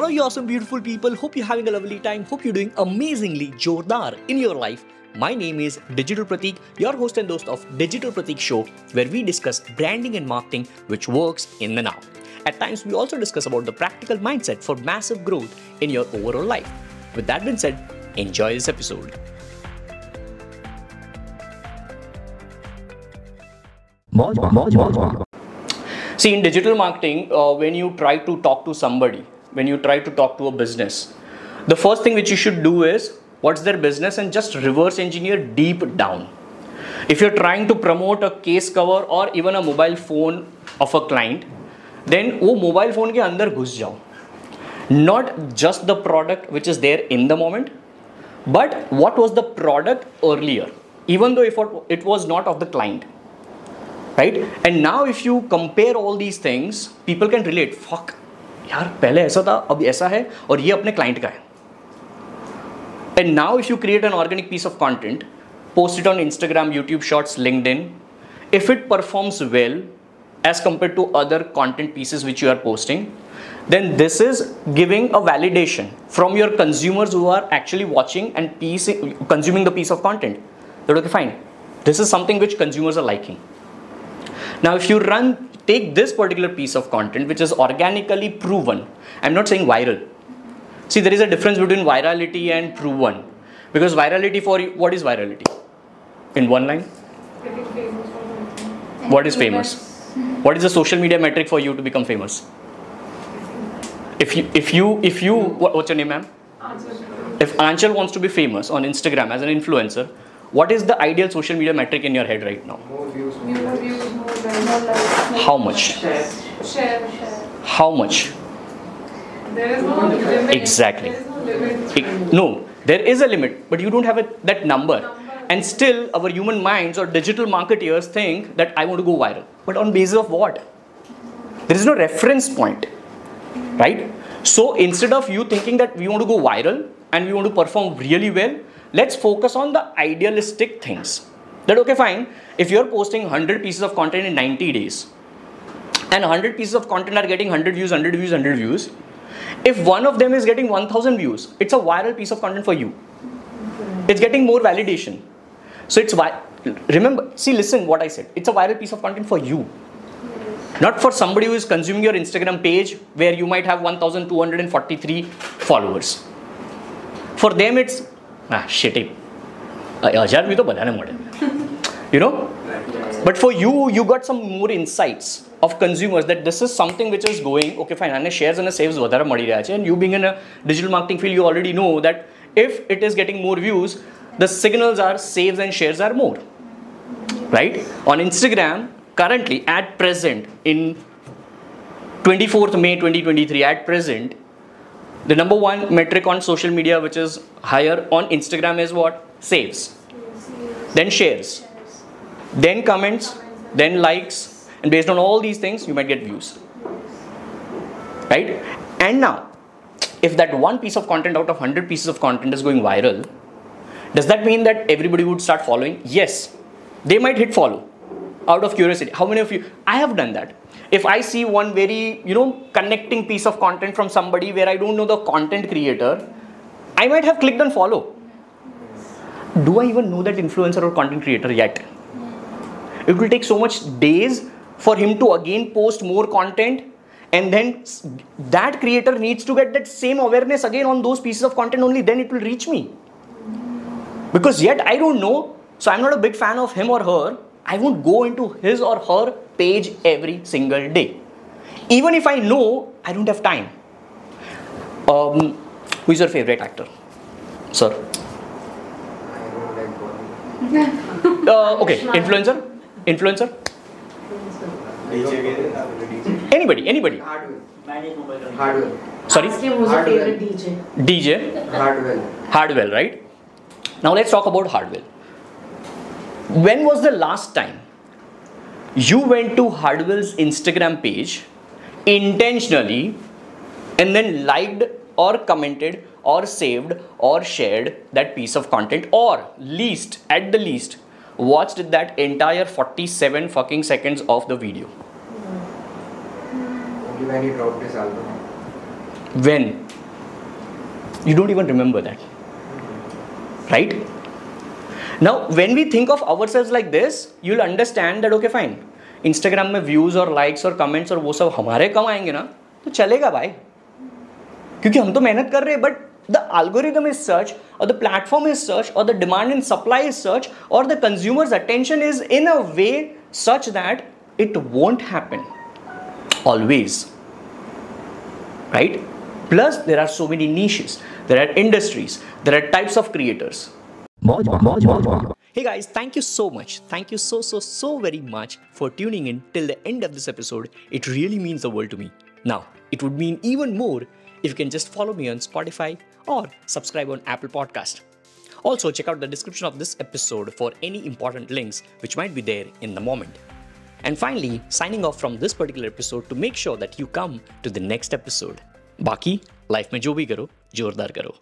Hello, you awesome, beautiful people. Hope you're having a lovely time. Hope you're doing amazingly jordar in your life. My name is Digital Pratik, your host and host of Digital Pratik Show, where we discuss branding and marketing which works in the now. At times, we also discuss about the practical mindset for massive growth in your overall life. With that being said, enjoy this episode. See, in digital marketing, uh, when you try to talk to somebody, when you try to talk to a business, the first thing which you should do is what's their business and just reverse engineer deep down. If you're trying to promote a case cover or even a mobile phone of a client, then वो mobile phone के अंदर घुस जाओ not just the product which is there in the moment but what was the product earlier even though if it was not of the client right and now if you compare all these things people can relate fuck यार, पहले ऐसा था, अब ऐसा है और ये अपने क्लाइंट का है। And now if you create an organic piece of content posted on Instagram YouTube shorts LinkedIn if it performs well as compare to other content pieces which you are posting then this is giving a validation from your consumers who are actually watching and piece consuming the piece of content okay fine this is something which consumers are liking now if you run take this particular piece of content which is organically proven i'm not saying viral See, there is a difference between virality and proven. Because virality for you, what is virality? In one line? What is famous? What is the social media metric for you to become famous? If you, if you, if you, what, what's your name, ma'am? If Anchal wants to be famous on Instagram as an influencer, what is the ideal social media metric in your head right now? More views, more likes. How much? Share. Share. How much? There is no limit. Exactly. There is no limit. It- no, there is a limit, but you don't have a, that number. And still, our human minds or digital marketeers think that I want to go viral. But on basis of what? There is no reference point, right? So instead of you thinking that we want to go viral and we want to perform really well, let's focus on the idealistic things. That okay, fine. If you're posting 100 pieces of content in 90 days, and 100 pieces of content are getting 100 views, 100 views, 100 views, if one of them is getting 1000 views, it's a viral piece of content for you. It's getting more validation. So it's why, remember, see, listen what I said. It's a viral piece of content for you. Not for somebody who is consuming your Instagram page where you might have 1243 followers. For them, it's, ah, shit. eh. હજાર બી તો બધાને મળે you know but for you you got some more insights of consumers that this is something which is going okay fine અને shares અને saves વધારે મળી રહ્યા છે and you being in a digital marketing field you already know that if it is getting more views the signals are saves and shares are more right on instagram currently at present in 24th may 2023 at present the number one metric on social media which is higher on instagram is what saves then shares then comments, then likes, and based on all these things, you might get views. Right? And now, if that one piece of content out of 100 pieces of content is going viral, does that mean that everybody would start following? Yes. They might hit follow out of curiosity. How many of you? I have done that. If I see one very, you know, connecting piece of content from somebody where I don't know the content creator, I might have clicked on follow. Do I even know that influencer or content creator yet? it will take so much days for him to again post more content and then that creator needs to get that same awareness again on those pieces of content only then it will reach me because yet i don't know so i'm not a big fan of him or her i won't go into his or her page every single day even if i know i don't have time um, who is your favorite actor sir I don't like Bollywood. uh, okay influencer influencer anybody anybody Hardwell. Hardwell. sorry Ask him who's your Hardwell. favorite DJ. dj Hardwell. hardwell right now let's talk about hardwell when was the last time you went to hardwell's instagram page intentionally and then liked or commented or saved or shared that piece of content or least at the least watched that entire 47 fucking seconds of the video Only when he dropped his album. when You don't even remember that. Right? Now, when we think of ourselves like this, you'll understand that okay, fine. Instagram में views और likes और comments और वो सब हमारे कम आएंगे ना तो चलेगा भाई क्योंकि हम तो मेहनत कर रहे हैं but the algorithm is such or the platform is such or the demand and supply is such or the consumer's attention is in a way such that it won't happen always right plus there are so many niches there are industries there are types of creators Hey guys, thank you so much. Thank you so, so, so very much for tuning in till the end of this episode. It really means the world to me. Now, it would mean even more if you can just follow me on Spotify or subscribe on Apple Podcast. Also, check out the description of this episode for any important links which might be there in the moment. And finally, signing off from this particular episode to make sure that you come to the next episode. बाकी life में जो भी करो जोरदार करो